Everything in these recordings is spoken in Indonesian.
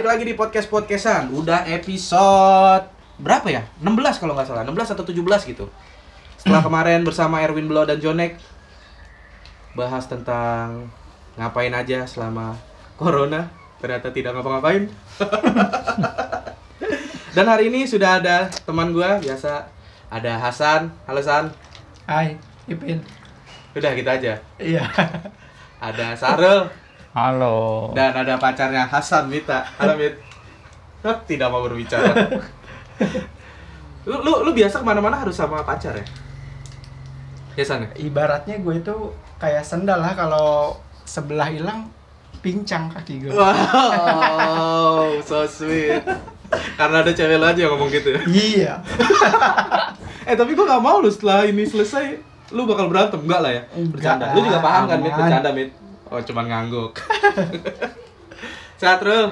balik lagi di podcast podcastan. Udah episode berapa ya? 16 kalau nggak salah, 16 atau 17 gitu. Setelah kemarin bersama Erwin Blo dan Jonek bahas tentang ngapain aja selama corona, ternyata tidak ngapa-ngapain. dan hari ini sudah ada teman gua biasa ada Hasan. Halo San. Hai, Ipin. Udah gitu aja. Iya. Ada Sarul Halo. dan ada pacarnya Hasan Mita. Halo Mit. Tidak mau berbicara. lu, lu, lu biasa ke mana-mana harus sama pacar ya? Ya San ya? Ibaratnya gue itu kayak sendal lah kalau sebelah hilang pincang kaki gue. Wow, so sweet. Karena ada cewek lu aja yang ngomong gitu ya. Iya. Eh tapi gua gak mau lu setelah ini selesai lu bakal berantem enggak lah ya? Bercanda. Lu juga paham kan Mit bercanda Mit? Oh cuman ngangguk. Sehat Rul?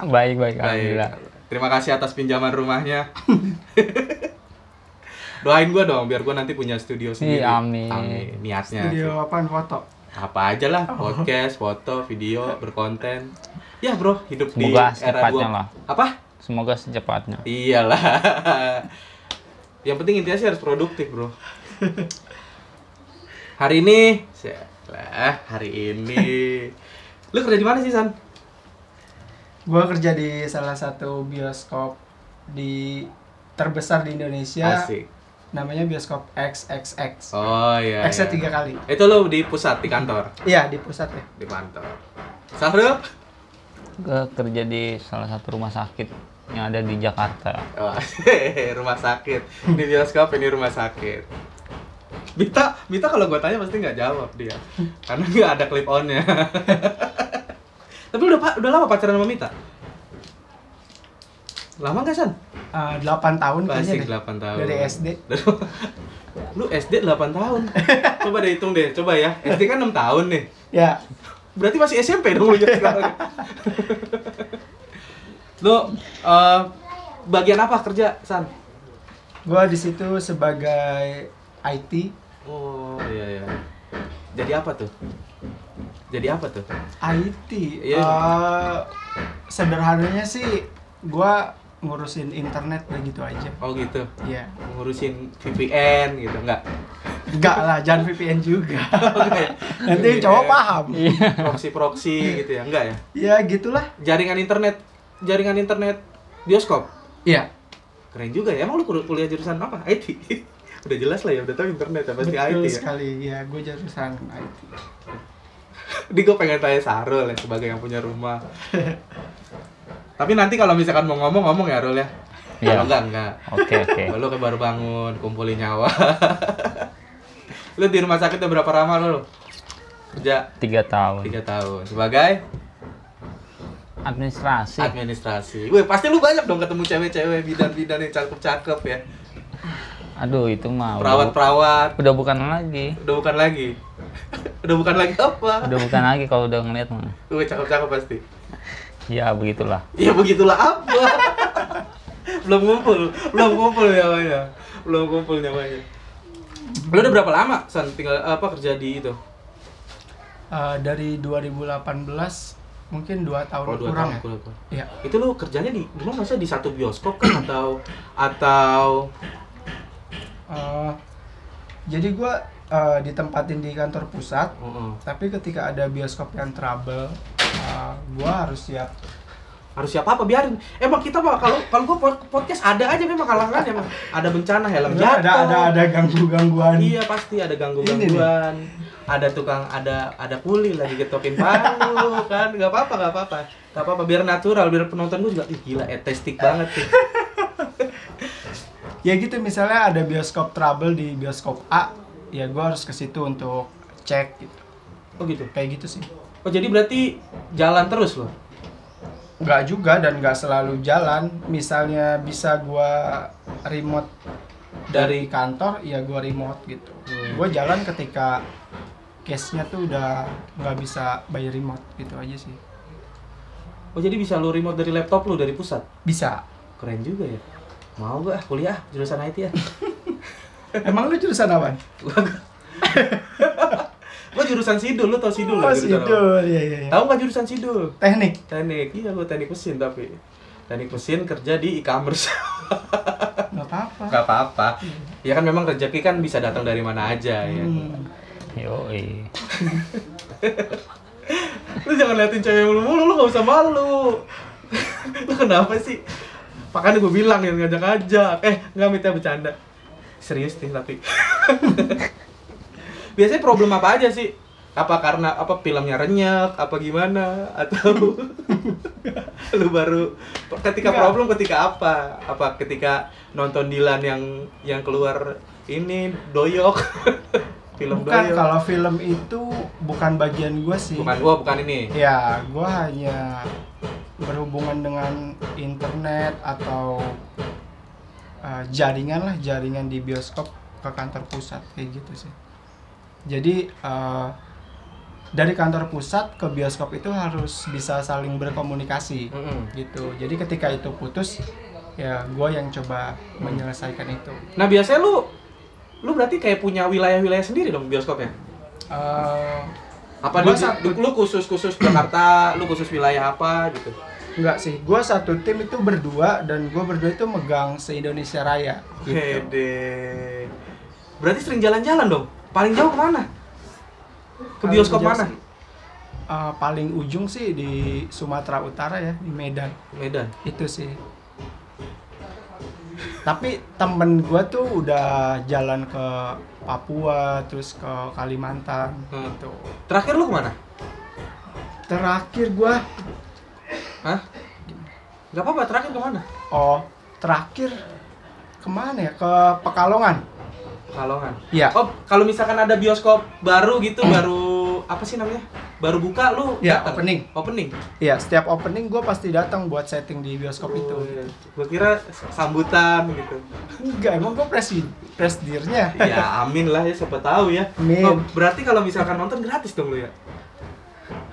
Baik, baik, Baik. alhamdulillah. Terima kasih atas pinjaman rumahnya. Doain gua dong biar gua nanti punya studio sendiri. Iya, amin. Niatnya. Video apaan foto? Apa aja lah, podcast, foto, video, berkonten. Ya, Bro, hidup Semoga di era dua. lah. Apa? Semoga secepatnya. Iyalah. Yang penting intinya sih harus produktif, Bro. Hari ini, lah, hari ini. Lu kerja di mana sih, San? Gue kerja di salah satu bioskop di terbesar di Indonesia. Asik. Namanya bioskop XXX. Oh iya. X-nya iya. tiga kali. Itu lu di pusat, di kantor, Iya, di pusat ya. di kantor. Sahrul? Gue kerja di salah satu rumah sakit yang ada di Jakarta. Wah, rumah sakit. Ini bioskop, ini rumah sakit. Bita, Bita kalau gua tanya pasti nggak jawab dia, karena nggak ada clip onnya. Tapi udah udah lama pacaran sama Mita? Lama nggak San? Eh, 8 tahun kayaknya Asik deh. 8 tahun. Dari SD. Lu SD 8 tahun. Coba deh hitung deh, coba ya. SD kan 6 tahun nih. Ya, Berarti masih SMP dong lu jadi sekarang. Lu eh, bagian apa kerja, San? gue di situ sebagai IT. Oh iya iya. Jadi apa tuh? Jadi apa tuh? IT. Iya. eh, sederhananya sih gua ngurusin internet begitu aja. Oh gitu. Iya. Ngurusin VPN gitu enggak? Enggak lah, jangan VPN juga. Oke. Nanti cowok paham. Proxy proxy gitu ya? Enggak ya? Ya gitulah. Jaringan internet jaringan internet bioskop. Iya. Keren juga ya. Emang lu kul- kuliah jurusan apa? IT. udah jelas lah ya, udah tahu internet ya pasti Betul IT ya. sekali. Ya, gue jurusan IT. Di gue pengen tanya Sarul ya sebagai yang punya rumah. Tapi nanti kalau misalkan mau ngomong ngomong ya Rul ya. Iya. Kalau enggak enggak. Oke, oke. Lu kayak baru bangun, kumpulin nyawa. lu di rumah sakit udah berapa lama lu? Kerja Tiga tahun. tiga tahun sebagai Administrasi. administrasi. Wih, pasti lu banyak dong ketemu cewek-cewek bidan-bidan yang cakep-cakep ya. Aduh, itu mah. udah Perawat-perawat. Udah bukan lagi. Udah bukan lagi. udah bukan lagi apa? Udah bukan lagi kalau udah ngeliat mah. Wih, cakep-cakep pasti. Ya begitulah. Ya begitulah apa? belum ngumpul, belum ngumpul nyawanya. Belum ngumpul nyawanya. Lu udah berapa lama San tinggal apa kerja di itu? Eh, dari 2018 mungkin dua tahun Oh, dua kurang tahun, ya. kurang. Iya. Itu lu kerjanya di dulu masa di satu bioskop kan atau atau Eh, jadi gua eh, ditempatin di kantor pusat. Heeh. Tapi ketika ada bioskop yang trouble, eh, gua harus siap. harus siapa apa biarin. Emang kita mah kalau kalau gua pod- podcast ada aja memang kalangan emang ada bencana helm jatuh. ada ada ada ganggu gangguan. Iya pasti ada ganggu-gangguan. Ada tukang ada ada kuli lagi getokin palu kan. nggak apa-apa, nggak apa-apa. nggak apa-apa biar natural, biar penonton gua juga ih gila estetik banget sih. Ya gitu misalnya ada bioskop trouble di bioskop A, ya gua harus ke situ untuk cek gitu. Oh gitu. Kayak gitu sih. Oh jadi berarti jalan terus loh. Nggak juga dan nggak selalu jalan. Misalnya bisa gua remote dari kantor, ya gua remote gitu. Hmm. Gua jalan ketika case-nya tuh udah nggak bisa by remote gitu aja sih. Oh jadi bisa lu remote dari laptop lu dari pusat. Bisa. Keren juga ya. Mau gak kuliah jurusan IT ya? Emang lu jurusan apa? Gua jurusan Sidul, lu tau Sidul Oh, nggak? Sidul, iya iya. iya. Tahu nggak jurusan Sidul? Teknik. Teknik. Iya, gua teknik mesin tapi. Teknik mesin kerja di e-commerce. Nggak apa-apa. Gak apa-apa. Ya kan memang rezeki kan bisa datang dari mana aja ya. Hmm. Yoi. Lu jangan liatin cewek mulu-mulu, lu gak usah malu. lu kenapa sih? Makanya gue bilang yang ngajak-ngajak. Eh, nggak minta bercanda. Serius nih tapi. Biasanya problem apa aja sih? Apa karena apa filmnya renyak, apa gimana? Atau lu baru ketika Enggak. problem ketika apa? Apa ketika nonton Dilan yang yang keluar ini doyok? Film Bukan doyok. kalau film itu bukan bagian gue sih. Bukan gua, bukan ini. Ya, gue hanya berhubungan dengan internet atau uh, jaringan lah, jaringan di bioskop ke kantor pusat kayak gitu sih. Jadi uh, dari kantor pusat ke bioskop itu harus bisa saling berkomunikasi Mm-mm. gitu. Jadi ketika itu putus, ya gue yang coba menyelesaikan itu. Nah biasanya lu lu berarti kayak punya wilayah-wilayah sendiri dong bioskopnya? Uh, Apa lu, satu- lu khusus khusus Jakarta, lu khusus wilayah apa gitu? Enggak sih, gue satu tim itu berdua dan gue berdua itu megang se Indonesia Raya. Gitu. Hede. Berarti sering jalan-jalan dong. Paling jauh ke mana? Ke Paling bioskop mana? sih, uh, paling ujung sih di Sumatera Utara ya di Medan Medan. itu sih. Tapi temen gue tuh udah jalan ke Papua terus ke Kalimantan Hmm. gitu. Terakhir lu ke mana? Terakhir gue, Hah? Gak apa-apa, terakhir ke mana? oh terakhir ke mana ya? Ke Pekalongan. Pekalongan. Iya. Oh, kalau misalkan ada bioskop baru gitu, baru apa sih namanya? Baru buka lu Iya, datang? opening. Opening. Iya, setiap opening gue pasti datang buat setting di bioskop itu. Oh, iya. Gua kira sambutan gitu. Enggak, emang gue presi presidirnya. ya amin lah ya siapa tahu ya. Amin. Oh, berarti kalau misalkan nonton gratis dong lu ya?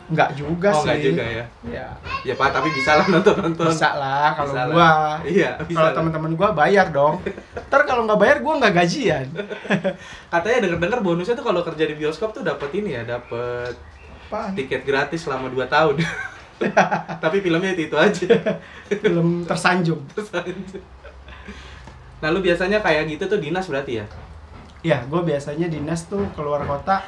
Enggak juga oh sih. enggak juga ya. Ya, Ya Pak, tapi bisa lah nonton-nonton. bisa lah kalau Bisa lah. gua. Iya, bisa. Kalau lah. teman-teman gua bayar dong. Ntar kalau nggak bayar gua nggak gajian. Katanya denger-dengar bonusnya tuh kalau kerja di bioskop tuh dapat ini ya, dapat tiket gratis selama 2 tahun. tapi filmnya itu, itu aja. Belum tersanjung. Terus aja. Nah, lu biasanya kayak gitu tuh dinas berarti ya? Ya, gua biasanya dinas tuh keluar kota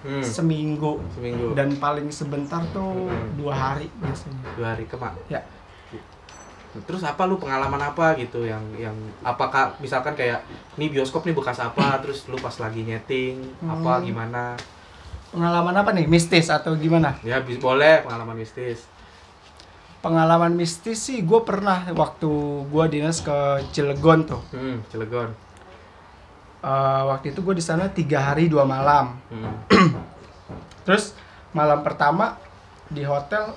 Hmm. seminggu Seminggu. dan paling sebentar tuh Hmm. dua hari biasanya. dua hari kemak. Ya. Terus apa lu pengalaman apa gitu yang yang apakah misalkan kayak nih bioskop nih bekas apa terus lu pas lagi nyeting apa Hmm. gimana? Pengalaman apa nih? Mistis atau gimana? Ya boleh pengalaman mistis. Pengalaman mistis sih gue pernah waktu gua dinas ke Cilegon tuh. Hmm, Cilegon. Eh, waktu itu gue di sana tiga hari dua malam. Hmm. Terus malam pertama di hotel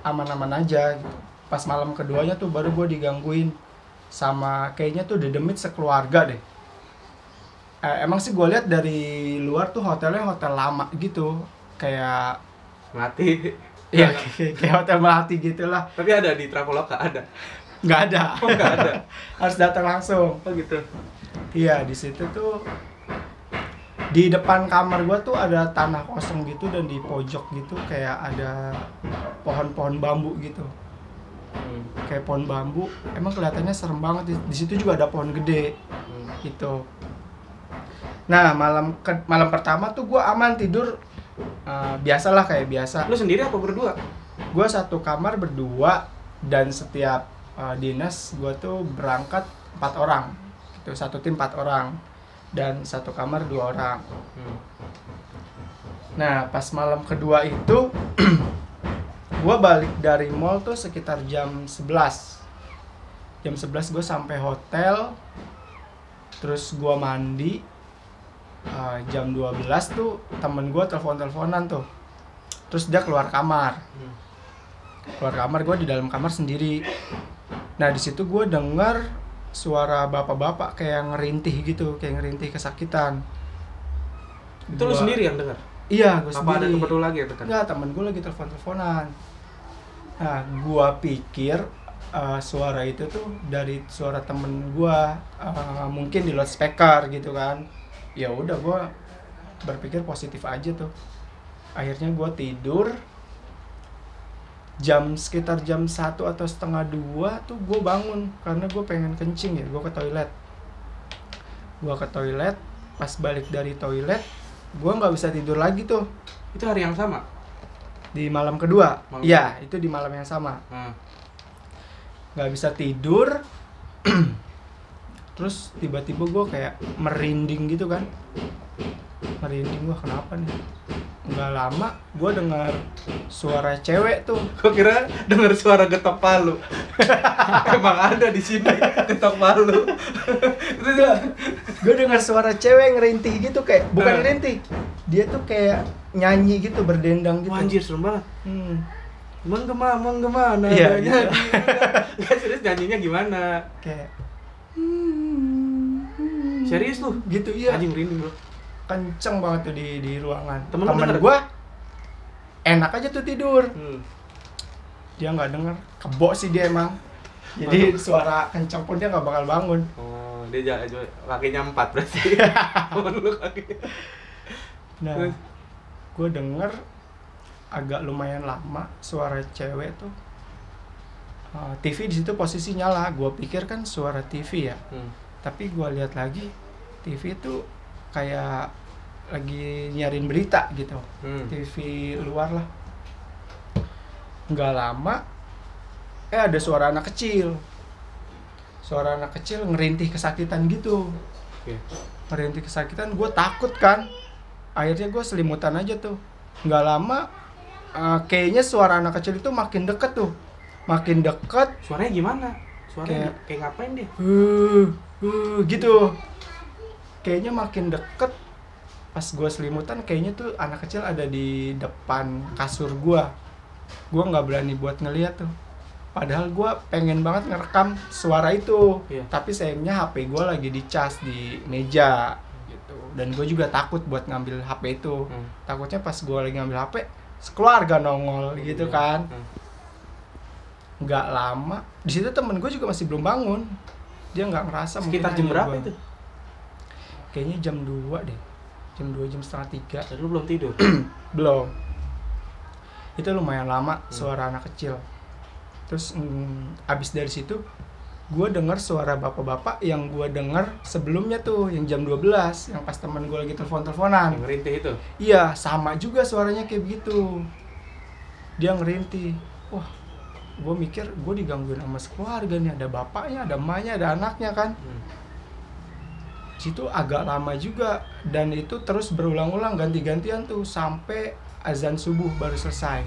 aman-aman aja. gitu. Pas malam keduanya tuh baru gue digangguin sama kayaknya tuh dedemit sekeluarga deh. Eh, emang sih gue lihat dari luar tuh hotelnya hotel lama gitu, kayak Mati. ya kayak, kayak hotel melati gitulah. Tapi ada di Traveloka ada. Nggak ada, Oh, nggak ada. harus datang langsung. Oh gitu. Iya di situ tuh di depan kamar gua tuh ada tanah kosong gitu dan di pojok gitu kayak ada pohon-pohon bambu gitu Hmm. kayak pohon bambu emang kelihatannya serem banget di, di situ juga ada pohon gede Hmm. gitu nah malam ke, malam pertama tuh gua aman tidur eh, biasalah kayak biasa Lu sendiri apa berdua? gua satu kamar berdua dan setiap eh, dinas gua tuh berangkat empat orang gitu satu tim empat orang dan satu kamar dua orang. Hmm. nah pas malam kedua itu gua balik dari mall tuh sekitar jam 11 jam 11 gue sampai hotel terus gua mandi Eh, jam 12 tuh temen gua telepon teleponan tuh. Terus dia keluar kamar. Hmm. keluar kamar gue di dalam kamar sendiri. Nah di situ gue denger suara bapak-bapak kayak ngerintih gitu kayak ngerintih kesakitan. Itu lu Gua- sendiri yang dengar? iya gue Apa ada sendiri tempat lu lagi yang dekat? enggak temen gue lagi telepon teleponan nah gue pikir eh, suara itu tuh dari suara temen gue mungkin di loudspeaker gitu kan. Ya udah gue berpikir positif aja tuh. Akhirnya gue tidur jam sekitar jam satu atau setengah dua tuh gue bangun karena gue pengen kencing ya gue ke toilet. Gue ke toilet pas balik dari toilet gue nggak bisa tidur lagi tuh. Itu hari yang sama. di malam kedua. Malam iya itu di malam yang sama. Nah, nggak bisa tidur. Terus tiba-tiba gue kayak merinding gitu kan merinding gue kenapa nih nggak lama gue dengar suara cewek tuh Gue kira denger suara getok palu. Emang ada di sini getok palu. Itu dia. gue dengar suara cewek ngerintih gitu kayak bukan ngerintih dia tuh kayak nyanyi gitu berdendang gitu Wah, anjir serem banget. Hmm. Menggema, menggema, nah Iya, nyanyi. gitu. Nggak serius nyanyinya gimana? kayak Serius lu? gitu iya Anjing merinding bro. Kenceng banget tuh di di ruangan. Temen temen gue enak aja tuh tidur. Hmm. dia nggak denger. Kebo sih dia emang. Jadi suara kenceng pun dia nggak bakal bangun. Oh, dia ja- ja- kakinya empat berarti. Temen lu kakinya. nah gue denger agak lumayan lama suara cewek tuh. Uh, TV di situ posisi nyala. Gue pikir kan suara TV ya. Hmm. tapi gue lihat lagi TV itu kayak lagi nyarin berita gitu. Hmm. TV luar lah. Nggak lama eh ada suara anak kecil. Suara anak kecil ngerintih kesakitan gitu. Oke. ngerintih kesakitan gue takut kan. Akhirnya gue selimutan aja tuh. Nggak lama eh, kayaknya suara anak kecil itu makin deket tuh. Makin deket. Suaranya gimana? Suaranya Kayak- kayak ngapain dia? uh, uh, gitu. Kayaknya makin deket pas gue selimutan kayaknya tuh anak kecil ada di depan kasur gue gue nggak berani buat ngeliat tuh padahal gue pengen banget ngerekam suara itu Iya. tapi sayangnya HP gue lagi dicas di meja gitu dan gue juga takut buat ngambil HP itu Hmm. takutnya pas gue lagi ngambil HP sekeluarga nongol gitu Iya. kan Hmm. nggak lama di situ temen gue juga masih belum bangun dia nggak ngerasa mungkin Sekitar jam berapa gua. itu? kayaknya jam 2 deh jam 2 jam setengah tiga lu belum tidur. belum itu lumayan lama Hmm. suara anak kecil terus mm, abis dari situ gue dengar suara bapak-bapak yang gue dengar sebelumnya tuh yang jam 12 yang pas temen gue lagi telepon-teleponan ngerintih itu. Iya, sama juga suaranya kayak begitu. Dia ngerintih. Wah, gue mikir gue digangguin sama sekeluarga nih. Ada bapaknya, ada emaknya, ada anaknya kan. Hmm. Situ agak lama juga. Dan itu terus berulang-ulang ganti-gantian tuh. Sampai azan subuh baru selesai.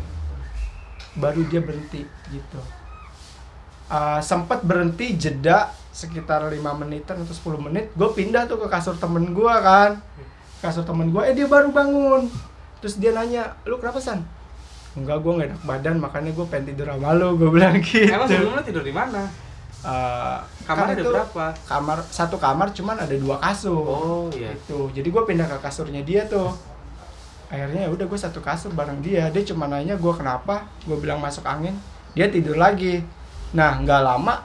Baru dia berhenti gitu. Uh, sempat berhenti jeda sekitar 5 menitan atau 10 menit gue pindah tuh ke kasur temen gue kan kasur temen gue eh dia baru bangun terus dia nanya lu kenapa san enggak gue gak enak badan makanya gue pengen tidur sama gue bilang gitu Emang sebelum lu tidur di mana? Eh, Kamar kan ada itu berapa? kamar satu kamar cuman ada dua kasur. Oh iya. gitu. Jadi gue pindah ke kasurnya dia tuh. Akhirnya ya udah gue satu kasur bareng dia. Dia cuma nanya gue kenapa? Gue bilang masuk angin. Dia tidur lagi. Nah nggak lama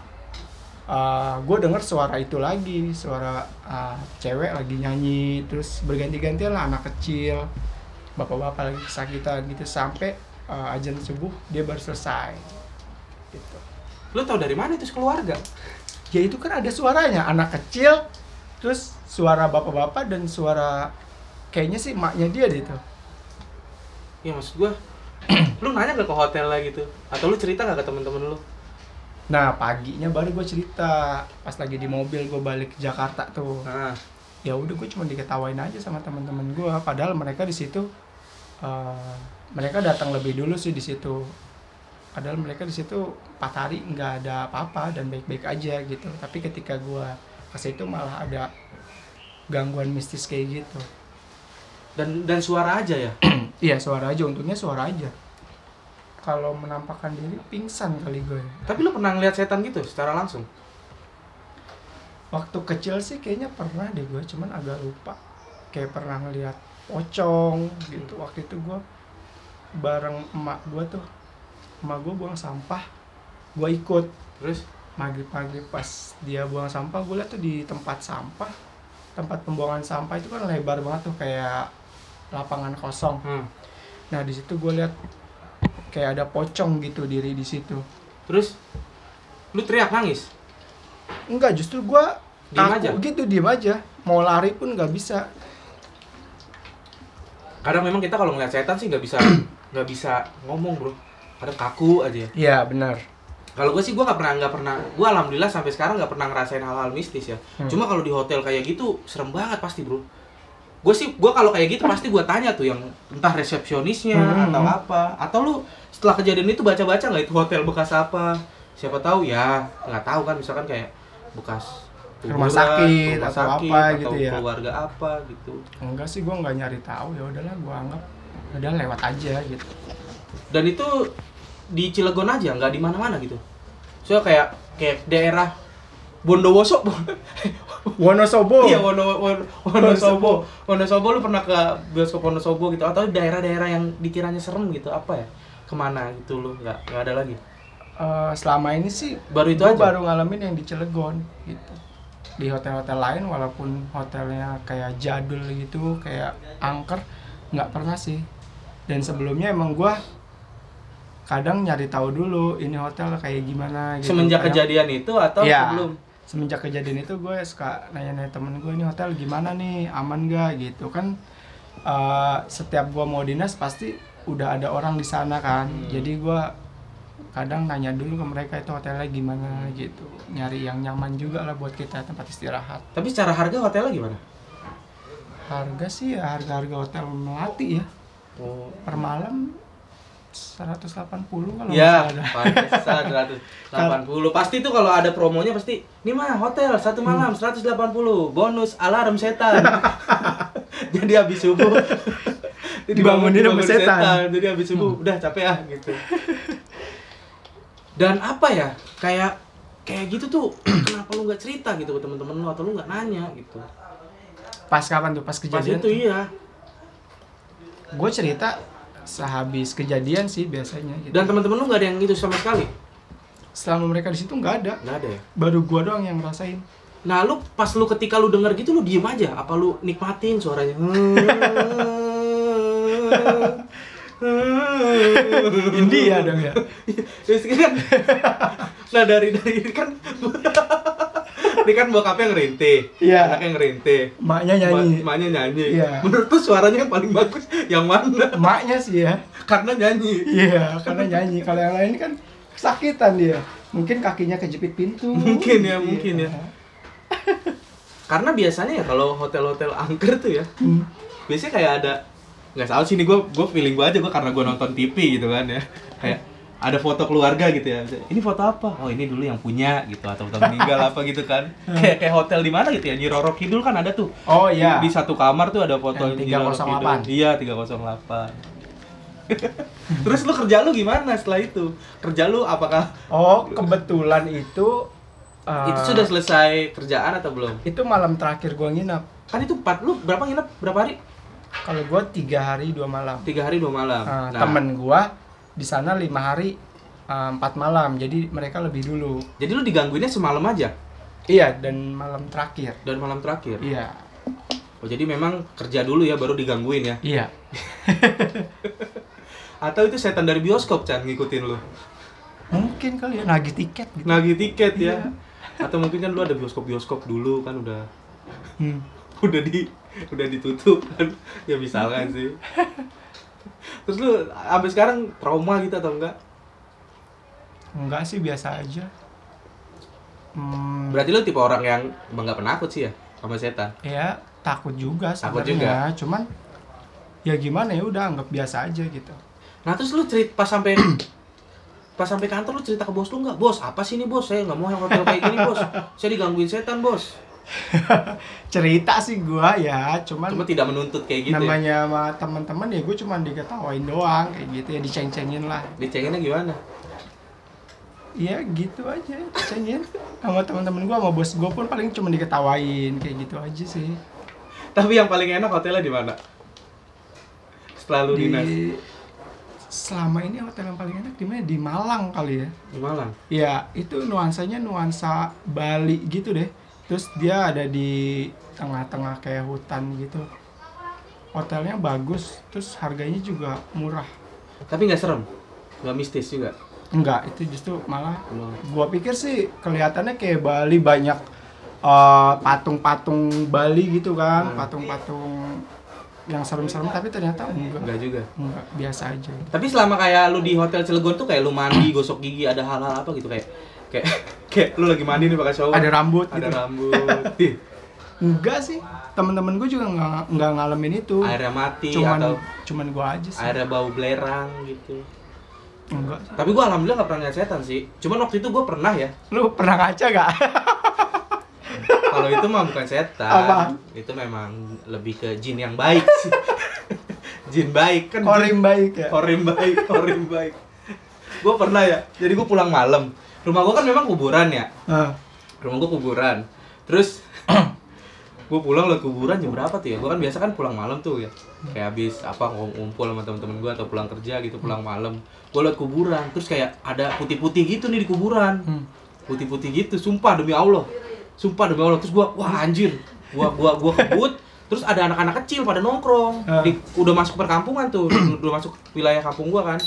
gue denger suara itu lagi. Suara uh, cewek lagi nyanyi. Terus berganti-gantian lah anak kecil bapak-bapak lagi kesakitan gitu. Sampai uh, ajan subuh dia baru selesai. Gitu. Lu tau dari mana itu keluarga? Ya itu kan ada suaranya. Anak kecil terus suara bapak-bapak dan suara kayaknya sih maknya dia deh itu. Ya maksud gua lu nanya gak ke hotel lah gitu atau lu cerita gak ke temen-temen lu? Nah paginya baru gue cerita. Pas lagi di mobil gue balik ke Jakarta tuh. Nah ya udah gue cuma diketawain aja sama teman-teman gue padahal mereka di situ eh, mereka datang lebih dulu sih di situ padahal mereka di situ empat hari nggak ada apa-apa dan baik-baik aja gitu tapi ketika gue ke situ malah ada gangguan mistis kayak gitu dan dan suara aja ya Iya suara aja, untungnya suara aja. Kalau menampakkan diri pingsan kali gue. tapi lu pernah ngeliat setan gitu secara langsung Waktu kecil sih kayaknya pernah deh gue, cuman agak lupa. Kayak pernah ngeliat pocong gitu. Waktu itu gue bareng emak gue tuh, emak gue buang sampah, gue ikut. terus Maghrib-maghrib pas dia buang sampah, gue liat tuh di tempat sampah, tempat pembuangan sampah itu kan lebar banget tuh kayak lapangan kosong Hmm. nah di situ gue lihat kayak ada pocong gitu diri di situ Terus lu teriak nangis. enggak justru gue takut aja? gitu diem aja mau lari pun nggak bisa Kadang memang kita kalau ngeliat setan sih nggak bisa nggak bisa ngomong bro. Kadang kaku aja. iya benar Kalau gue sih gue nggak pernah nggak pernah. Gue alhamdulillah sampai sekarang nggak pernah ngerasain hal-hal mistis ya. Hmm. Cuma kalau di hotel kayak gitu serem banget pasti bro. Gue sih gue kalau kayak gitu pasti gue tanya tuh yang entah resepsionisnya Hmm. atau apa. Atau lu setelah kejadian itu baca-baca nggak itu hotel bekas apa? Siapa tahu ya nggak tahu kan misalkan kayak bekas Rumah kuburan, sakit rumah atau sakit, apa atau gitu ya. keluarga apa gitu. enggak sih gue nggak nyari tahu ya udahlah gue anggap udah lewat aja gitu Dan itu di Cilegon aja nggak di mana-mana gitu. So kayak kayak daerah Bondowoso. Wonosobo Iya Wono, Wono, Wonosobo. Wonosobo lu pernah ke bioskop Wonosobo gitu atau daerah-daerah yang dikiranya serem gitu apa ya? Ke mana gitu lu nggak nggak ada lagi. Eh, selama ini sih Baru itu aja? baru ngalamin yang di Cilegon gitu di hotel-hotel lain walaupun hotelnya kayak jadul gitu kayak angker nggak pernah sih dan sebelumnya emang gua kadang nyari tahu dulu ini hotel kayak gimana gitu Semenjak Kadang- kejadian itu atau Iya. sebelum? semenjak kejadian itu gue suka nanya-nanya temen gue ini hotel gimana nih aman gak gitu kan eh, setiap gue mau dinas pasti udah ada orang di sana kan Hmm. jadi gue kadang nanya dulu ke mereka itu hotelnya gimana gitu nyari yang nyaman juga lah buat kita tempat istirahat Tapi secara harga hotelnya gimana? harga sih ya harga-harga hotel melati ya Oh. per malam 180 kalau Ya, salah. pantesan 180. Pasti tuh kalau ada promonya pasti, ini mah hotel satu malam 180, bonus alarm setan. Jadi habis subuh Dibangunin sama setan. Jadi habis subuh udah capek ah gitu. Dan apa ya? Kayak kayak gitu tuh kenapa lu nggak cerita gitu ke temen-temen lu atau lu nggak nanya gitu. pas kapan tuh pas Pas kejadian itu iya. gue cerita sehabis kejadian sih biasanya gitu. Dan teman-teman lu nggak ada yang gitu sama sekali. selama mereka di situ nggak ada Nggak ada ya. baru gua doang yang ngerasain Nah, lu pas lu ketika lu denger gitu lu diem aja, apa lu nikmatin suaranya? India dong ya kan Nah, dari dari kan ini kan bokapnya ngerintih, Iya. anaknya ngerintih, maknya nyanyi Ma- emaknya nyanyi. Iya. Menurut lu suaranya yang paling bagus yang mana? maknya sih ya Karena nyanyi. iya karena nyanyi kalau yang lain kan kesakitan dia mungkin kakinya kejepit pintu Mungkin ya, Iya. mungkin ya. Karena biasanya ya kalau hotel-hotel angker tuh ya, Hmm. biasanya kayak ada nggak salah sih ini gue gue feeling gue aja gue karena gue nonton TV gitu kan ya kayak ada foto keluarga gitu ya. Ini foto apa? Oh ini dulu yang punya gitu atau foto meninggal apa gitu kan. Kayak kayak hotel di mana gitu ya? Nyi Roro Kidul kan ada tuh. Oh iya. Di satu kamar tuh ada foto Yang Nyi Roro 308. Kidul. iya 308 terus lu kerja lu gimana setelah itu? Kerja lu apakah oh kebetulan itu eh, itu sudah selesai kerjaan atau belum? itu malam terakhir gua nginap kan itu empat lu berapa nginep? Berapa hari? Kalau gua tiga hari dua malam. Tiga hari dua malam. Eh, Nah, temen gua di sana lima hari eh, empat malam jadi mereka lebih dulu jadi lu digangguinnya semalam aja iya dan malam terakhir dan malam terakhir iya Oh jadi memang kerja dulu ya baru digangguin ya? iya Atau itu setan dari bioskop Chan ngikutin lu? mungkin kali ya nagih tiket gitu Nagih tiket ya? Iya. Atau mungkin kan lu ada bioskop-bioskop dulu kan udah Hmm. udah di udah ditutup kan? Ya misalkan sih. Terus lu sampai sekarang trauma gitu atau enggak? enggak sih biasa aja hmm, Berarti lu tipe orang yang emang nggak penakut sih ya sama setan? ya takut juga Takut sebenarnya cuman ya gimana ya udah anggap biasa aja gitu Nah terus lu cerita pas sampai pas sampai kantor lu cerita ke bos lu nggak? Bos apa sih ini bos? Saya nggak mau yang hotel kayak gini bos. Saya digangguin setan bos. cerita sih gua ya cuman Cuma tidak menuntut kayak gitu ya? namanya sama teman-teman ya gue cuman diketawain doang kayak gitu ya diceng-cengin lah Dicenginnya gimana? Iya gitu aja dicengin sama teman-teman gua sama bos gua pun paling cuma diketawain kayak gitu aja sih Tapi yang paling enak hotelnya di mana? Setelah lu dinas di selama ini hotel yang paling enak di mana di Malang kali ya di Malang. ya itu nuansanya nuansa Bali gitu deh terus dia ada di tengah-tengah kayak hutan gitu hotelnya bagus terus harganya juga murah Tapi nggak serem, nggak mistis juga. enggak itu justru malah Emang. gua pikir sih kelihatannya kayak Bali banyak eh, patung-patung Bali gitu kan Hmm. patung-patung yang serem-serem tapi ternyata enggak Nggak juga. enggak biasa aja Tapi selama kayak lu di hotel Cilegon tuh kayak lu mandi, gosok gigi, ada hal-hal apa gitu kayak kayak kayak lu lagi mandi nih pakai shower. ada rambut ada gitu rambut. Enggak sih teman-teman gue juga nggak nggak ngalamin itu airnya mati cuman atau cuman gua aja sih airnya bau belerang gitu. enggak sih. Tapi gua alhamdulillah nggak pernah ngeliat setan sih. Cuman waktu itu gua pernah ya. lu pernah ngaca gak Kalau itu mah bukan setan. Apa? Itu memang lebih ke jin yang baik sih. jin baik kan. jin- korim baik ya Korim baik, korim baik. Gue pernah ya. Jadi gue pulang malam. Rumah gue kan memang kuburan ya. Ah, Rumah gue kuburan. Terus gue pulang lewat kuburan jam berapa tuh ya? Gue kan biasa kan pulang malam tuh ya. Kayak habis apa ngum- ngumpul sama temen-temen gue atau pulang kerja gitu pulang malam. Gue lewat kuburan. Terus kayak ada putih-putih gitu nih di kuburan. hmm. Putih-putih gitu. Sumpah demi Allah. Sumpah demi Allah. Terus gue wah anjir. Gua gua gua kebut. Terus ada anak-anak kecil pada nongkrong. Di, udah masuk perkampungan tuh. udah masuk wilayah kampung gua kan.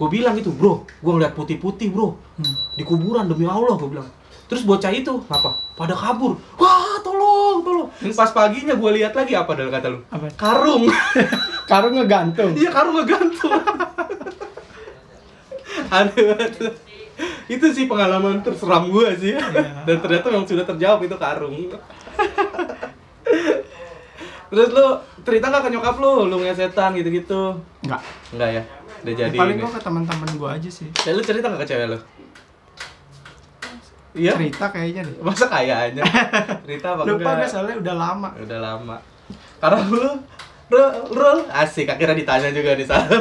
Gue bilang gitu, bro, gue ngeliat putih-putih bro Hmm. di kuburan demi Allah gue bilang. Terus bocah itu apa? Pada kabur. Wah tolong tolong. Pas paginya gue lihat lagi apa dalam kata lu? Apa? Karung. karung ngegantung Iya karung ngegantung. Aneh banget. Itu sih pengalaman terseram gue sih. Dan ternyata memang sudah terjawab itu karung. Terus lu cerita nggak ke nyokap lu, lu ngeliat setan gitu-gitu? enggak Enggak ya? Udah jadi. paling gua ke teman-teman gua aja sih Ya lu cerita nggak ke cewek lu? Iya? cerita kayaknya deh Masa kayaknya? Cerita apa lupa gue soalnya udah lama Udah lama. Karena lu Rul, Rul, asik, akhirnya ditanya juga di sana.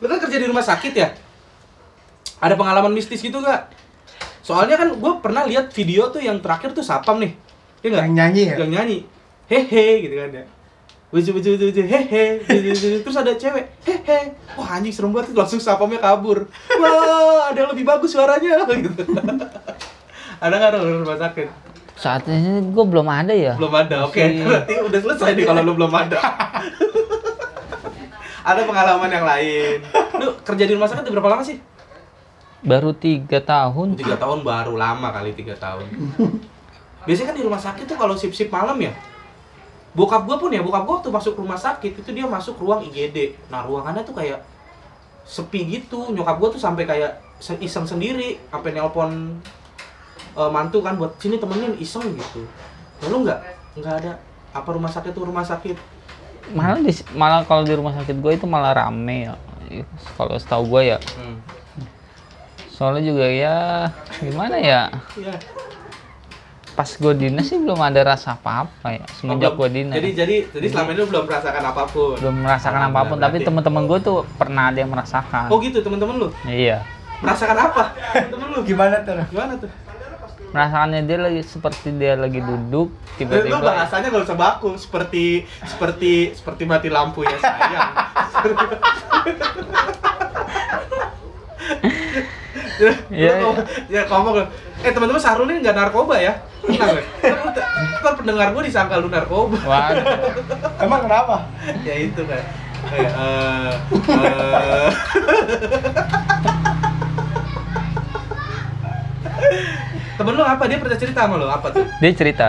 lu kan kerja di rumah sakit ya? Ada pengalaman mistis gitu gak? Soalnya kan gue pernah lihat video tuh yang terakhir tuh sapam nih. Iya yang nyanyi ya Yang nyanyi. Hehe gitu kan ya. Buju buju buju hehe terus ada cewek. Hehe wah anjing serem banget. Langsung sapamnya kabur. Wah ada yang lebih bagus suaranya. Gitu. Ada nggak rumah sakit Saat ini gue belum ada ya. belum ada. Oke Masih- berarti udah selesai nih kalau lu belum ada. Ada pengalaman yang lain. Lu kerja di rumah sakit berapa lama sih? Baru tiga tahun. tiga tahun baru. Lama kali tiga tahun. Biasanya kan di rumah sakit tuh kalau sip sip malam ya bokap gua pun ya bokap gua waktu masuk rumah sakit itu dia masuk ruang IGD nah ruangannya tuh kayak sepi gitu nyokap gua tuh sampai kayak se- iseng sendiri sampai nelpon eh, mantu kan buat sini temenin iseng gitu lalu nggak nggak ada apa rumah sakit tuh rumah sakit Malah di, malah kalau di rumah sakit gue itu malah rame ya. Kalau setahu gue ya. hmm. Soalnya juga ya gimana ya? ya. Pas gue dinas sih belum ada rasa apa-apa ya. Semenjak gue dinas. jadi jadi jadi selama ini lu belum merasakan apa pun belum merasakan Alhamdulillah, apa pun, tapi teman-teman gue tuh pernah ada yang merasakan. oh gitu teman-teman lu Iya. merasakan apa temen lu gimana tuh gimana tuh Merasakannya dia lagi seperti dia lagi duduk Lu tiba-tiba bahasanya gak usah baku seperti seperti seperti mati lampunya sayang. ya, Iya, ngomong- ya ngomong eh teman-teman Sarul ini nggak narkoba ya? Tenang. Ntar- pendengar gue disangka lu narkoba. Waduh. emang kenapa ya itu kan. Kayak eh eh. Temen lu apa? Dia pernah cerita sama lu apa tuh? Dia cerita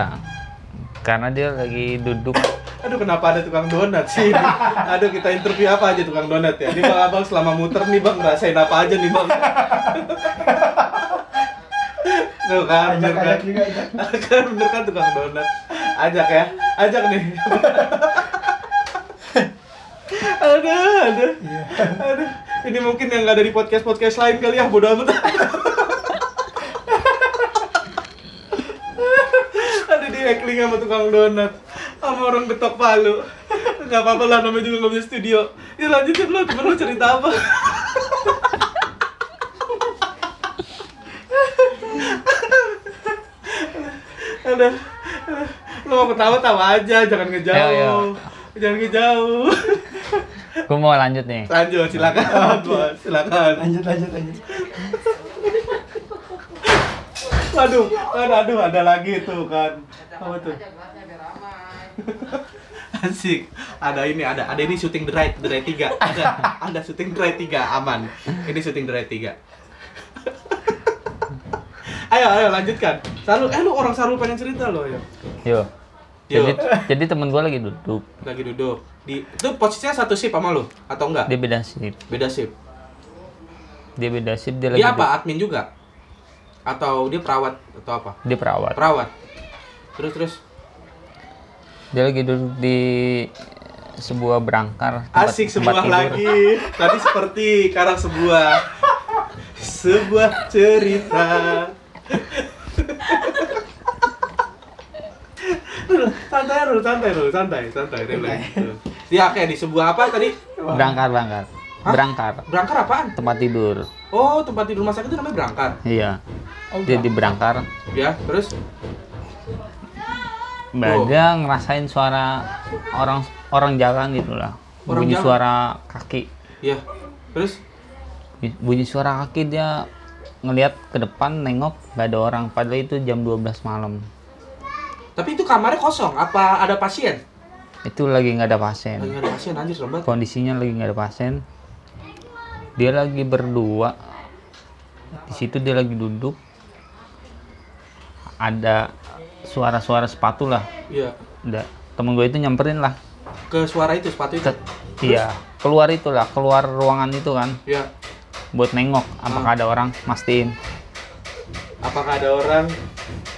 karena dia lagi duduk Aduh kenapa ada tukang donat sih? Aduh kita interview apa aja tukang donat ya? Ini bang abang selama muter nih bang ngerasain apa aja nih bang? Tuh kan, bener kan? juga ajak. kan bener kan tukang donat? Ajak ya, ajak nih. aduh, aduh, aduh. Ini mungkin yang nggak ada di podcast podcast lain kali ya, bodoh amat. ada di heckling sama tukang donat sama orang getok palu. Nggak apa-apa lah namanya juga nggak punya studio. Ya lanjutin lo temen lo cerita apa? Ada. Lo mau ketawa tawa aja jangan ngejauh. Ayo, jangan ngejauh. Gue mau lanjut nih. Lanjut silakan. Bos silakan. Lanjut lanjut lanjut. Waduh aduh, aduh ada lagi tuh kan. Apa tuh Asik. Ada ini, ada ada ini syuting the right, the right 3. Ada ada syuting the right 3 aman. Ini syuting the right 3. ayo, ayo lanjutkan. Sarul, eh lu orang Sarul pengen cerita lo ya. Yo. Yo. Jadi, jadi temen gue lagi duduk. Lagi duduk. Di itu posisinya satu shift sama lu atau enggak? Dia beda shift. Beda shift. Dia beda shift. Dia lagi Dia apa? Admin juga? Atau dia perawat atau apa? Dia perawat. Perawat. Terus terus Dia lagi duduk di sebuah berangkar. tempat- Asik tempat sebuah tidur. lagi. Tadi seperti karang sebuah sebuah cerita. Santai dulu, santai dulu, santai, santai, relax. Ya oke di sebuah apa tadi? Berangkar, berangkar. Hah? Berangkar. Berangkar apaan? Tempat tidur. Oh, tempat tidur rumah sakit itu namanya berangkar. Iya. Oh, Dia di berangkar. Ya, terus Bah, Oh. Ngerasain suara orang orang jalan gitu lah. Orang bunyi jalan? suara kaki. ya. Terus Bunyi suara kaki dia ngelihat ke depan nengok gak ada orang padahal itu jam 12 malam. tapi itu kamarnya kosong. Apa ada pasien? Itu lagi nggak ada pasien. Lagi ada pasien anjir serem. Kondisinya lagi nggak ada pasien. Dia lagi berdua. Di situ dia lagi duduk. Ada suara-suara sepatu lah. Iya. Udah temen gue itu nyamperin lah. Ke suara itu sepatu itu. Ke, iya, keluar itulah, keluar ruangan itu kan Ya. buat nengok apakah ada orang, mastiin. Apakah ada orang?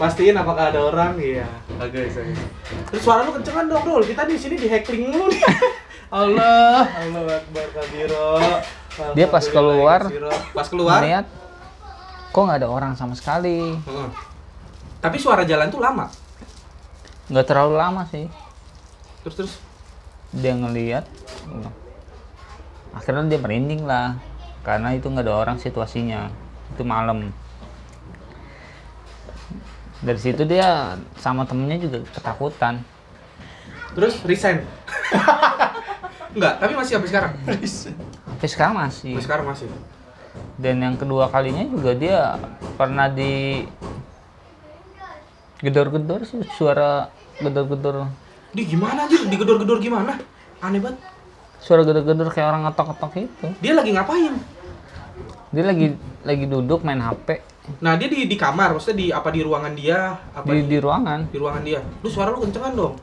Pastiin apakah ada orang? Iya. Agak bisa. Terus suara lu kencengan dong, Dul. Kita di sini di hacking mulu nih. Allah, Allah Akbar kabiro. Dia pas keluar, pas keluar. Lihat kok nggak ada orang sama sekali. Tapi suara jalan tuh lama. Nggak terlalu lama sih. Terus terus Dia ngelihat akhirnya dia merinding lah karena itu nggak ada orang situasinya itu malam dari situ dia sama temennya juga ketakutan terus resign. Enggak, tapi masih sampai sekarang. tapi sekarang masih Sampai sekarang masih. dan yang kedua kalinya juga dia pernah di gedor-gedor sih suara gedor-gedor Di gimana anjir? Digedor-gedor gimana? Aneh banget. suara gedor-gedor kayak orang ngetok-ngetok itu Dia lagi ngapain? dia lagi lagi duduk main HP Nah, dia di di kamar, maksudnya di apa di ruangan dia? Apa di di ruangan di ruangan dia. Lu suara lu kencengan dong.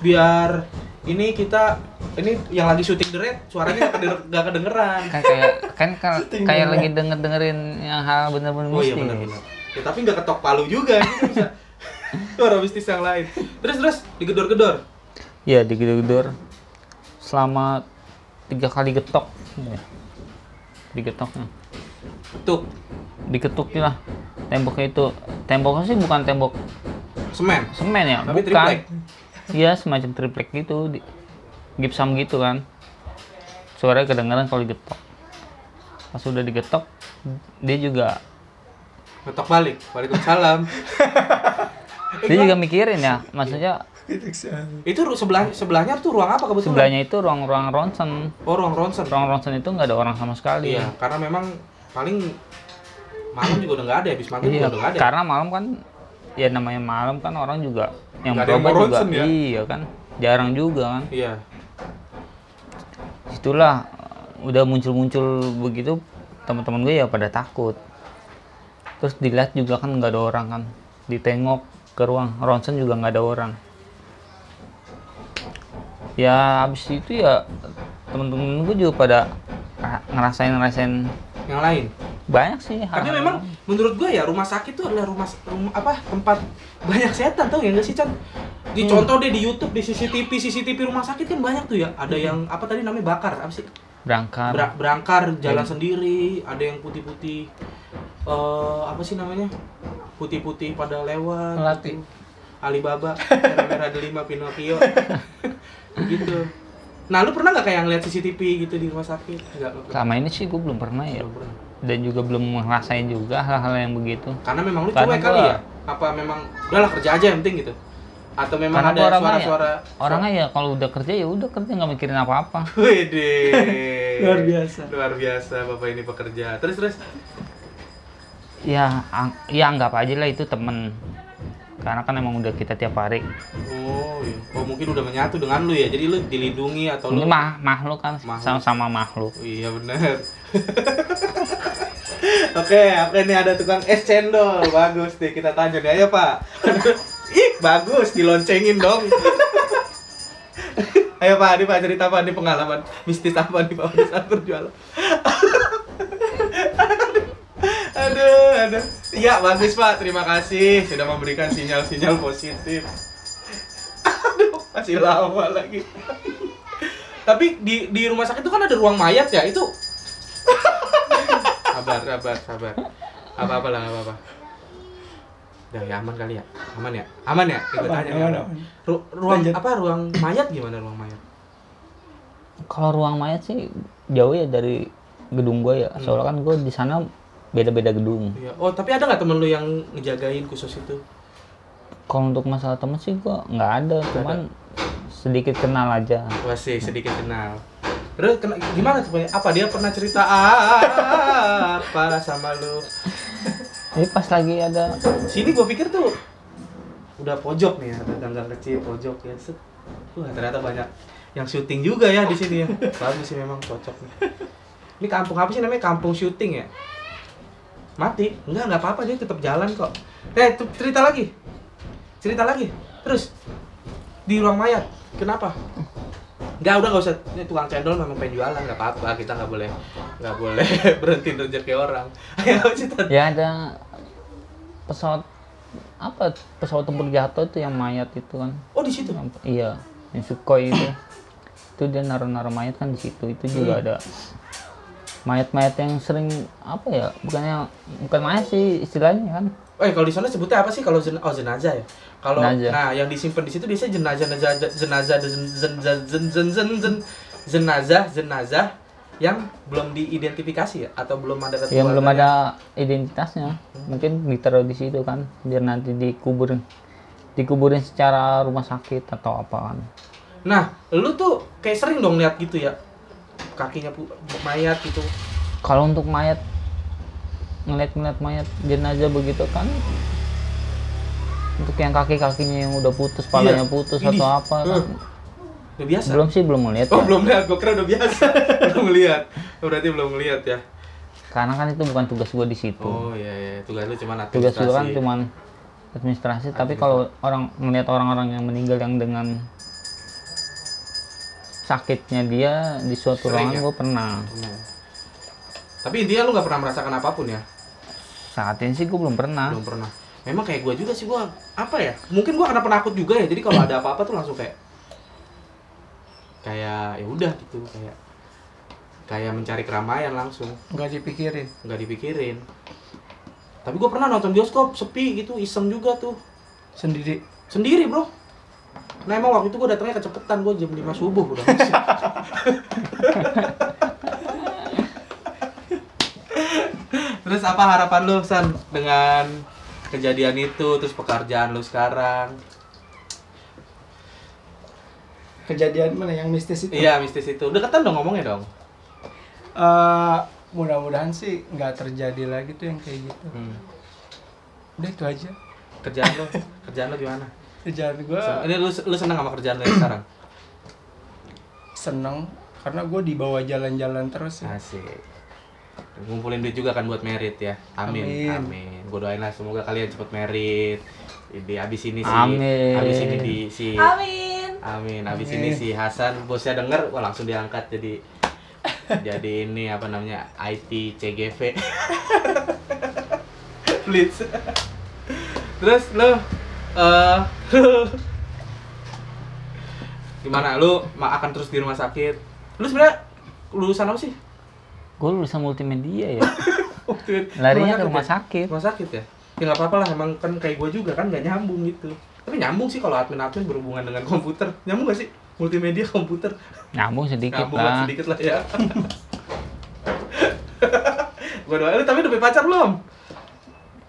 Biar ini kita ini yang lagi syuting the Red, suaranya gak, kedenger, gak kedengeran. kan kayak kan ka- kayak lagi denger dengerin yang hal bener-bener Oh iya mistis benar-benar. Ya, tapi nggak ketok palu juga, bisa suara mistis yang lain. Terus terus digedor-gedor. Iya digedor-gedor selama tiga kali getok ya. digetoknya Tuh, diketuk lah temboknya itu temboknya sih bukan tembok semen. semen ya Tapi bukan iya semacam triplek gitu di, gipsam gitu kan suaranya kedengeran kalau digetok pas udah digetok dia juga Ngetok balik, Waalaikumsalam. dia juga mikirin ya maksudnya Itu sebelah sebelahnya tuh ruang apa kebetulan? sebelahnya itu ruang-ruang ronsen Oh, ruang ronsen. ruang ronsen itu nggak ada orang sama sekali Iya, karena memang paling malam juga udah nggak ada, habis maghrib Iya, juga udah nggak ada. karena malam kan ya namanya malam kan orang juga yang berobat juga ya? iya kan jarang juga kan Iya. itulah udah muncul-muncul begitu teman-teman gue ya pada takut terus dilihat juga kan nggak ada orang kan ditengok ke ruang ronsen juga nggak ada orang ya habis itu ya temen-temen gue juga pada ngerasain ngerasain Yang lain. banyak sih Tapi memang menurut gue ya rumah sakit tuh adalah rumah, rumah apa tempat banyak setan tau ya nggak sih Chan? Dicontoh deh di YouTube di CCTV CCTV rumah sakit kan banyak tuh ya. Ada yang apa tadi namanya bakar apa sih? Berangkat Bra- berangkar jalan sendiri. Ada yang putih-putih eh apa sih namanya? Putih-putih pada lewat. Melati. gitu. Alibaba, merah-merah delima Pinocchio. gitu. Nah, lu pernah nggak kayak ngeliat CCTV gitu di rumah sakit? Enggak. selama ini sih gue belum pernah ya Belum pernah. dan juga belum ngerasain juga hal-hal yang begitu Karena memang lu Karena cuek kali ya? Apa memang udahlah kerja aja yang penting gitu? Atau memang karena ada suara-suara ya, orangnya ya kalau udah kerja ya udah kerja nggak mikirin apa-apa Wede. Luar biasa. Luar biasa Bapak ini pekerja. Terus terus ya ang- ya anggap aja lah itu temen karena kan emang udah kita tiap hari Oh, iya. oh mungkin udah menyatu dengan lu ya. Jadi lu dilindungi atau lu ini mah makhluk kan sama-sama makhluk Oh, iya benar. oke, oke nih ada tukang es cendol. Bagus nih kita tanya nih. Ayo, Pak. Ih, bagus diloncengin dong. Ayo Pak, ini Pak cerita apa nih pengalaman mistis apa nih Pak pada saat berjualan? aduh, aduh. Iya, bagus Pak. Terima kasih sudah memberikan sinyal-sinyal positif. Aduh, masih lama lagi. Tapi di di rumah sakit itu kan ada ruang mayat ya, itu. sabar, sabar, sabar. Apa-apa lah, apa-apa. Udah ya aman kali ya? Aman ya? Aman ya? Ikut Aman, tanya aman, ya. aman. Ru- ruang Lanjut. apa? Ruang mayat gimana ruang mayat? kalau ruang mayat sih jauh ya dari gedung gue ya soalnya kan gue di sana beda-beda gedung Iya. Oh, tapi ada nggak temen lu yang ngejagain khusus itu? kalau untuk masalah temen sih gue nggak ada cuman sedikit kenal aja Masih sedikit kenal. Terus kena, gimana tuh? Pak? Apa dia pernah cerita apa sama lu? Ini pas lagi ada Sini gua pikir tuh udah pojok nih ya, ada ganggang kecil pojok ya. Set. Wah, ternyata banyak yang syuting juga ya di sini ya. Bagus sih memang cocok nih. Ini kampung apa sih namanya? Kampung syuting ya? Mati? Enggak, enggak apa-apa dia tetap jalan kok. Eh, cerita lagi. Cerita lagi. Terus di ruang mayat. Kenapa? Enggak, udah nggak usah. Ini tukang cendol memang penjualan, nggak apa-apa. Kita nggak boleh nggak boleh berhenti rezeki orang. Ayo cerita. ya ada pesawat apa pesawat tempur jatuh itu yang mayat itu kan Oh, di situ. Yang- iya yang Sukhoi itu itu dia naruh-naruh mayat kan di situ itu juga ada mayat-mayat yang sering apa ya bukannya bukan mayat sih istilahnya kan Eh kalau di sana sebutnya apa sih kalau zen oh jenazah ya? Kalau Jenazah. nah yang disimpan di situ biasanya jenazah jenazah jenazah zen zen- jenazah jenazah yang belum diidentifikasi ya atau belum ada yang belum ada identitasnya mungkin ditaruh di situ kan biar nanti dikuburin dikuburin secara rumah sakit atau apa kan Nah, lu tuh kayak sering dong lihat gitu ya kakinya mayat gitu. kalau untuk mayat ngeliat-ngeliat mayat jenazah begitu kan untuk yang kaki-kakinya yang udah putus, palanya Iya. putus Ini. atau apa kan. Eh, Udah biasa. belum sih belum melihat Oh, ya. belum lihat. Gua kira udah biasa. belum lihat. Oh, berarti belum lihat ya. karena kan itu bukan tugas gua di situ Oh, iya iya. Tugas lu cuma tugas gua kan administrasi. cuman administrasi tapi kalau orang melihat orang-orang yang meninggal yang dengan sakitnya dia di suatu Sering ruangan ya? gua pernah Nah. Tapi intinya lu nggak pernah merasakan apa pun ya? saat ini sih gua belum pernah belum pernah memang kayak gue juga sih gue apa ya mungkin gue karena penakut juga ya jadi kalau ada apa-apa tuh langsung kayak kayak ya udah gitu kayak kayak mencari keramaian langsung. Nggak dipikirin. Nggak dipikirin. Tapi gue pernah nonton bioskop sepi gitu iseng juga tuh. Sendiri? Sendiri bro. Nah emang waktu itu gue datangnya kecepetan gue jam 5 subuh udah terus apa harapan lu san dengan kejadian itu terus pekerjaan lu sekarang kejadian mana yang mistis itu iya mistis itu deketan dong ngomongnya dong Eh, mudah-mudahan sih nggak terjadi lagi tuh yang kayak gitu hmm. udah itu aja kerjaan lu kerjaan lu gimana kerjaan gue ini lu lu seneng sama kerjaan lu yang sekarang seneng karena gue dibawa jalan-jalan terus ya. Asik. Ngumpulin duit juga kan buat merit ya. Amin. Amin. Amin. Gue doain lah semoga kalian cepet merit. Di abis ini sih. Amin. Abis ini di si Amin. Amin. Abis Amin. ini si Hasan bosnya denger, wah langsung diangkat jadi jadi ini apa namanya IT CGV. Blitz. Terus lu eh gimana lu ma- akan terus di rumah sakit? Lu sebenarnya lulusan apa sih? gue lulusan multimedia ya larinya ke rumah sakit Rumah sakit ya? Ya nggak apa-apa lah, emang kan kayak gue juga kan nggak nyambung gitu. Tapi nyambung sih kalau admin-admin berhubungan dengan komputer. Nyambung gak sih? Multimedia komputer. nyambung sedikit nyambung lah sedikit lah ya. gue doain, tapi udah punya pacar belum?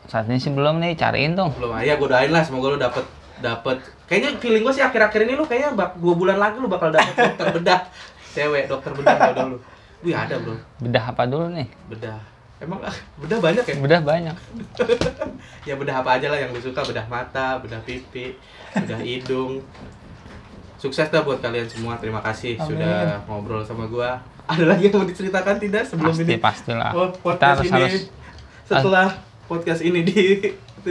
saat ini sih belum nih cariin dong Belum, ya gue doain lah semoga lu dapet dapet kayaknya feeling gue sih akhir-akhir ini lu kayaknya bak dua bulan lagi lu bakal dapet dokter bedah cewek dokter bedah jodoh lu Wih ada bro bedah apa dulu nih bedah Emang ah, bedah banyak ya? Udah banyak. Ya bedah apa aja lah yang lu suka, bedah mata, bedah pipi, bedah hidung. Sukses dah buat kalian semua. Terima kasih Amin. sudah ngobrol sama gua. Ada lagi yang mau diceritakan tidak sebelum Pasti ini? pastilah. Oh, Kita podcast harus ini harus setelah podcast ini di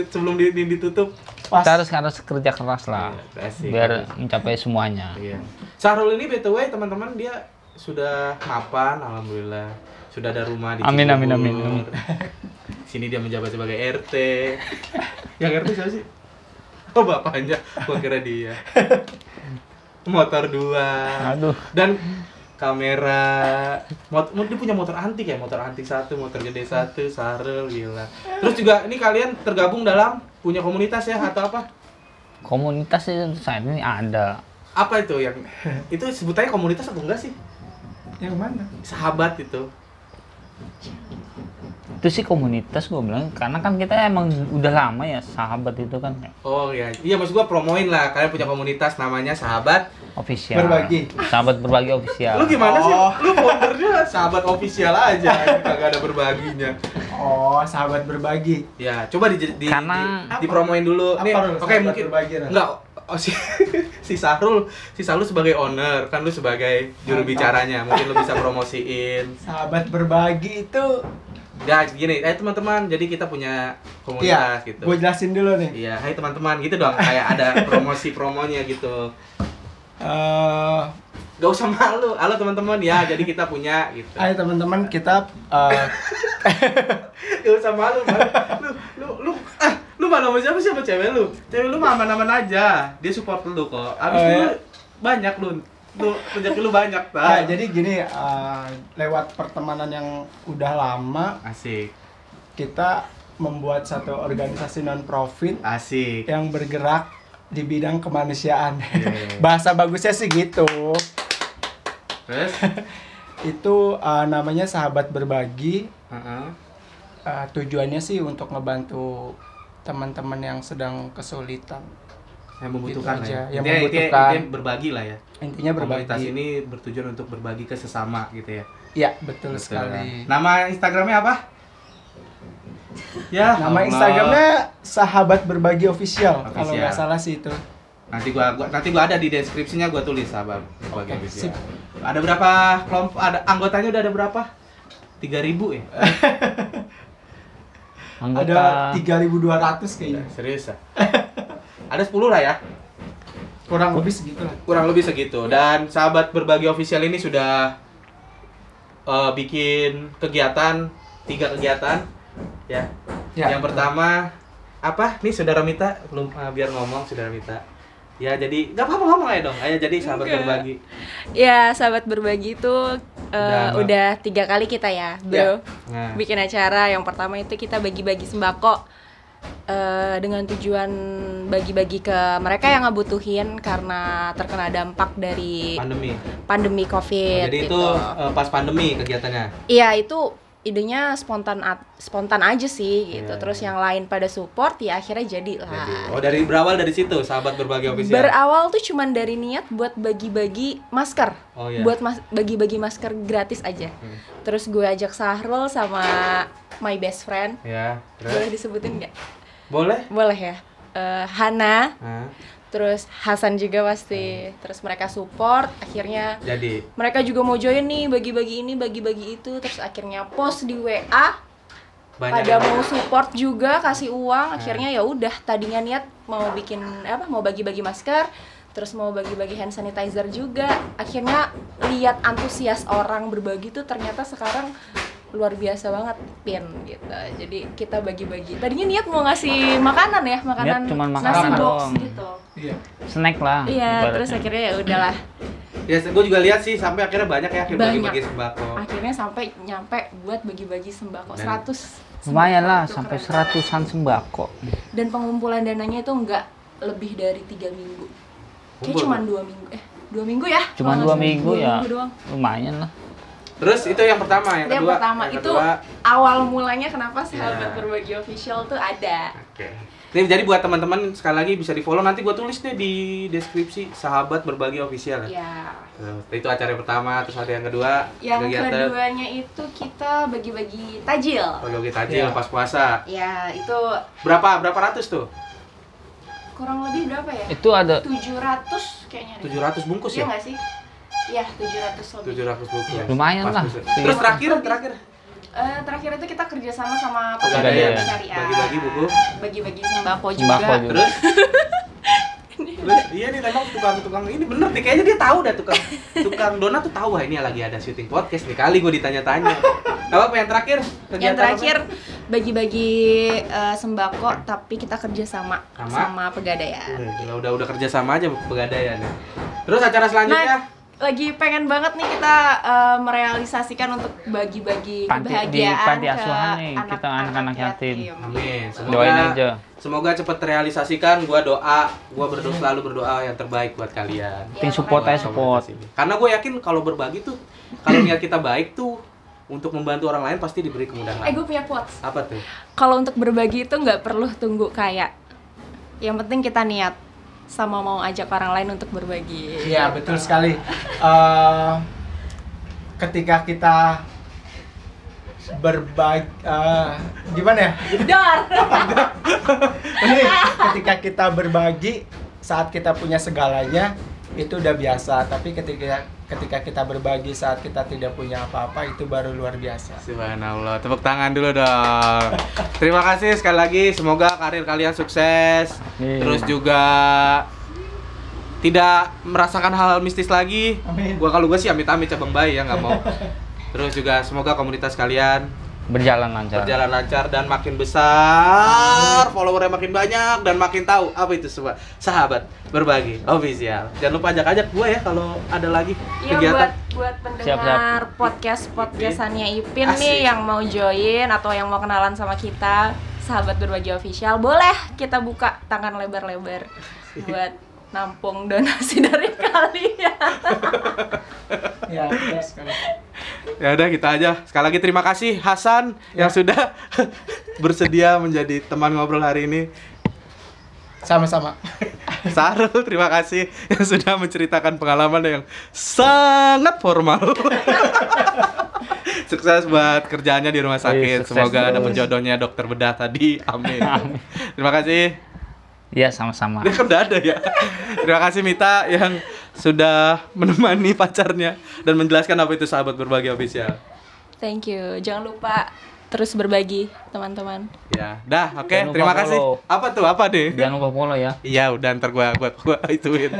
sebelum di, di- ditutup. Pas. kita harus harus kerja keras lah. Iya, asik. Biar mencapai semuanya. Iya. Sahrul ini btw teman-teman dia sudah mapan, alhamdulillah. Sudah ada rumah di Amin, amin, Cibubur. amin, amin. Sini dia menjabat sebagai RT. Yang RT siapa sih? Oh bapaknya, gua kira dia. Motor dua. Aduh. Dan kamera mot mot- dia punya motor antik ya motor antik satu motor gede satu Sahrul gila terus juga ini kalian tergabung dalam punya komunitas ya atau apa Komunitas itu saat ini ada. apa itu yang itu sebutannya komunitas atau enggak sih Yang mana? sahabat itu Itu sih komunitas gue bilang karena kan kita emang udah lama ya sahabat itu kan oh iya iya maksud gua promoin lah kalian punya komunitas namanya sahabat official. Berbagi. Sahabat berbagi official. lu gimana sih Oh. lu foundernya sahabat official aja kagak ada berbaginya Oh, sahabat berbagi. ya coba di, di, Karena- di- dipromoin dulu Apa nih oke sahabat mungkin berbagi, enggak oh, si si Sahrul si Sahrul sebagai owner kan lu sebagai juru bicaranya mungkin lu bisa promosiin Sahabat berbagi itu ya gini eh teman-teman jadi kita punya komunitas Iya, gitu gue jelasin dulu nih. Iya, hai teman-teman gitu dong, kayak ada promosi-promonya gitu. Eh, Gak usah malu, halo teman-teman ya, jadi kita punya gitu. ayo teman-teman kita eh, Gak usah malu, Bang. lu, lu, lu, ah, lu malu sama siapa sih sama cewek lu? Cewek lu mah aman-aman aja, dia support lu kok. Abis Oh, itu lu banyak lu, lu rezeki lu banyak nah, tau. jadi gini eh, lewat pertemanan yang udah lama Asik, kita membuat satu organisasi non profit asik. yang bergerak di bidang kemanusiaan. Iya. Bahasa bagusnya sih gitu. Terus, Itu eh, namanya sahabat berbagi. Heeh. Eh, tujuannya sih untuk ngebantu teman-teman yang sedang kesulitan. yang membutuhkan Gitu ya. aja, yang Intinya- intinya- membutuhkan. intinya berbagi lah ya. Intinya Komunitas berbagi. ini bertujuan untuk berbagi ke sesama gitu ya. Iya, betul, Betul. sekali. Nama Instagramnya apa? Ya, Nama Allah. Instagramnya sahabat berbagi official, kalau Official. nggak salah sih itu. nanti gua, gua nanti gua ada di deskripsinya gua tulis sahabat berbagi Oke, official. sip. Ada berapa kelompok ada anggotanya udah ada berapa? 3000 ya? Anggota Ada 3.200 kayaknya. Serius ya? ada 10 lah ya. Kurang lebih segitu lah. Kurang lebih segitu. Dan sahabat berbagi official ini sudah eh, bikin kegiatan tiga kegiatan ya. Ya, yang betul. pertama apa? Nih saudara Mita belum eh, biar ngomong saudara Mita. Ya jadi nggak apa-apa ngomong aja dong. Ayo jadi sahabat Enggak. berbagi. Ya, sahabat berbagi itu eh, Udah, udah, tiga kali kita ya, bro. Nah, Bikin acara. Yang pertama itu kita bagi-bagi sembako eh, dengan tujuan bagi-bagi ke mereka yang ngebutuhin karena terkena dampak dari pandemi. pandemi COVID. jadi itu gitu. eh, pas pandemi kegiatannya. Iya itu idenya spontan spontan aja sih gitu. Iya, Terus iya. yang lain pada support ya akhirnya jadi lah. Jadi, oh dari berawal dari situ sahabat berbagi official. Berawal tuh cuman dari niat buat bagi-bagi masker. Oh, iya. Buat mas- bagi-bagi masker gratis aja. Hmm. Terus gue ajak Sahrul sama my best friend. ya, Boleh terus disebutin nggak? boleh? Boleh ya. Eh, Hana, Nah, terus Hasan juga pasti. Terus mereka support, akhirnya jadi. mereka juga mau join nih bagi-bagi ini, bagi-bagi itu. Terus akhirnya post di WA banyak pada mau support juga kasih uang. Akhirnya ya udah tadinya niat mau bikin apa mau bagi-bagi masker terus mau bagi-bagi hand sanitizer juga. Akhirnya lihat antusias orang berbagi tuh ternyata sekarang luar biasa banget pin gitu jadi kita bagi-bagi tadinya niat mau ngasih makanan ya makanan Niat cuman nasi makanan box doang. gitu Iya. snack lah. iya ibaratnya. terus akhirnya ya udahlah Ya, gue juga lihat sih sampai akhirnya banyak ya akhirnya bagi-bagi sembako. akhirnya sampai nyampe buat bagi-bagi sembako Dan- 100 Lumayan lah sampai keren. seratusan sembako. dan pengumpulan dananya itu enggak lebih dari tiga minggu kayak cuma dua minggu eh dua minggu ya Cuma dua minggu Dua ya minggu doang lumayan lah. Terus itu yang pertama, yang Itu yang kedua. pertama yang itu kedua. awal mulanya kenapa sahabat Ya. berbagi official tuh ada. Oke. Ini jadi buat teman-teman sekali lagi bisa di follow nanti gua tulis deh di deskripsi sahabat berbagi official ya. Ya. Tuh, itu acara yang pertama, terus ada yang kedua. Yang kegiatan keduanya itu kita bagi-bagi tajil. Bagi tajil Ya. pas puasa. Ya, itu Berapa berapa ratus tuh? kurang lebih berapa ya? Itu ada 700 kayaknya. deh. 700 bungkus Iya ya? nggak sih? Iya, 700 lebih. 700 bungkus. Lumayan Pas lah. puasa. Terus terakhir terakhir Eh, terakhir itu kita kerjasama sama Pegadaian. Pegadaian Syariah. Bagi-bagi buku. Bagi-bagi sembako juga. Sembako juga. Terus Terus iya nih memang tukang-tukang ini bener nih kayaknya dia tahu dah tukang tukang donat tuh tahu wah ini lagi ada syuting podcast nih kali gue ditanya-tanya. Apa apa yang terakhir? Kegiatan Yang terakhir bagi-bagi eh, sembako tapi kita kerjasama Sama? sama Pegadaian. Wih, gila, udah udah kerja sama aja pegadaian ya. Terus acara selanjutnya Nah, lagi pengen banget nih kita eh, merealisasikan untuk bagi-bagi Panti- di kebahagiaan panti ke asuhan nih, kita anak-anak yatim. Amin. Semoga Doain aja. Semoga cepat terrealisasikan. Gua doa, gua berdoa selalu berdoa yang terbaik buat kalian. Ya, Tim support aja support. Karena gue yakin kalau berbagi tuh, kalau niat kita baik tuh untuk membantu orang lain pasti diberi kemudahan. Eh, gue punya quotes. Apa tuh? Kalau untuk berbagi itu nggak perlu tunggu kaya. Yang penting kita niat sama mau ajak orang lain untuk berbagi. Iya betul sekali. Eh, ketika kita berbagi, eh, gimana ya? Dor. Ini ketika kita berbagi saat kita punya segalanya itu udah biasa. Tapi ketika ketika kita berbagi saat kita tidak punya apa-apa itu baru luar biasa. Subhanallah, tepuk tangan dulu dong. Terima kasih sekali lagi, semoga karir kalian sukses. Amin. Terus juga tidak merasakan hal mistis lagi. Amin. Gua kalau gue sih amit-amit cabang bayi ya nggak mau. Terus juga semoga komunitas kalian Berjalan lancar. berjalan lancar dan makin besar, followernya makin banyak dan makin tahu apa itu semua. Sahabat berbagi official. Jangan lupa ajak-ajak gue ya kalau ada lagi Iya kegiatan. buat buat Siap, pendengar podcast podcastannya Ipin Asik. nih yang mau join atau yang mau kenalan sama kita sahabat berbagi official boleh kita buka tangan lebar-lebar buat nampung donasi dari kalian. Ya. Ya udah kita aja. Sekali lagi terima kasih Hasan yang sudah bersedia menjadi teman ngobrol hari ini. Sama-sama. Sarul terima kasih yang sudah menceritakan pengalaman yang sangat formal. Sukses buat kerjaannya di rumah Iya, sakit. sukses Semoga ada penjodohnya dokter bedah tadi. Amin. Terima kasih. Iya sama-sama. Dia kan udah ada ya. Terima kasih Mita yang sudah menemani pacarnya dan menjelaskan apa itu sahabat berbagi official. Thank you. Jangan lupa terus berbagi teman-teman. Ya, dah, oke. Lupa Terima kasih. follow. Apa tuh? Apa deh? Jangan lupa follow ya. Iya, udah ntar gua gua gua ituin.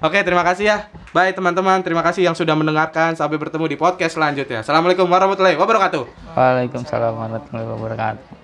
Oke, terima kasih ya. Bye teman-teman. Terima kasih yang sudah mendengarkan. Sampai bertemu di podcast selanjutnya. Assalamualaikum warahmatullahi wabarakatuh. Waalaikumsalam warahmatullahi wabarakatuh.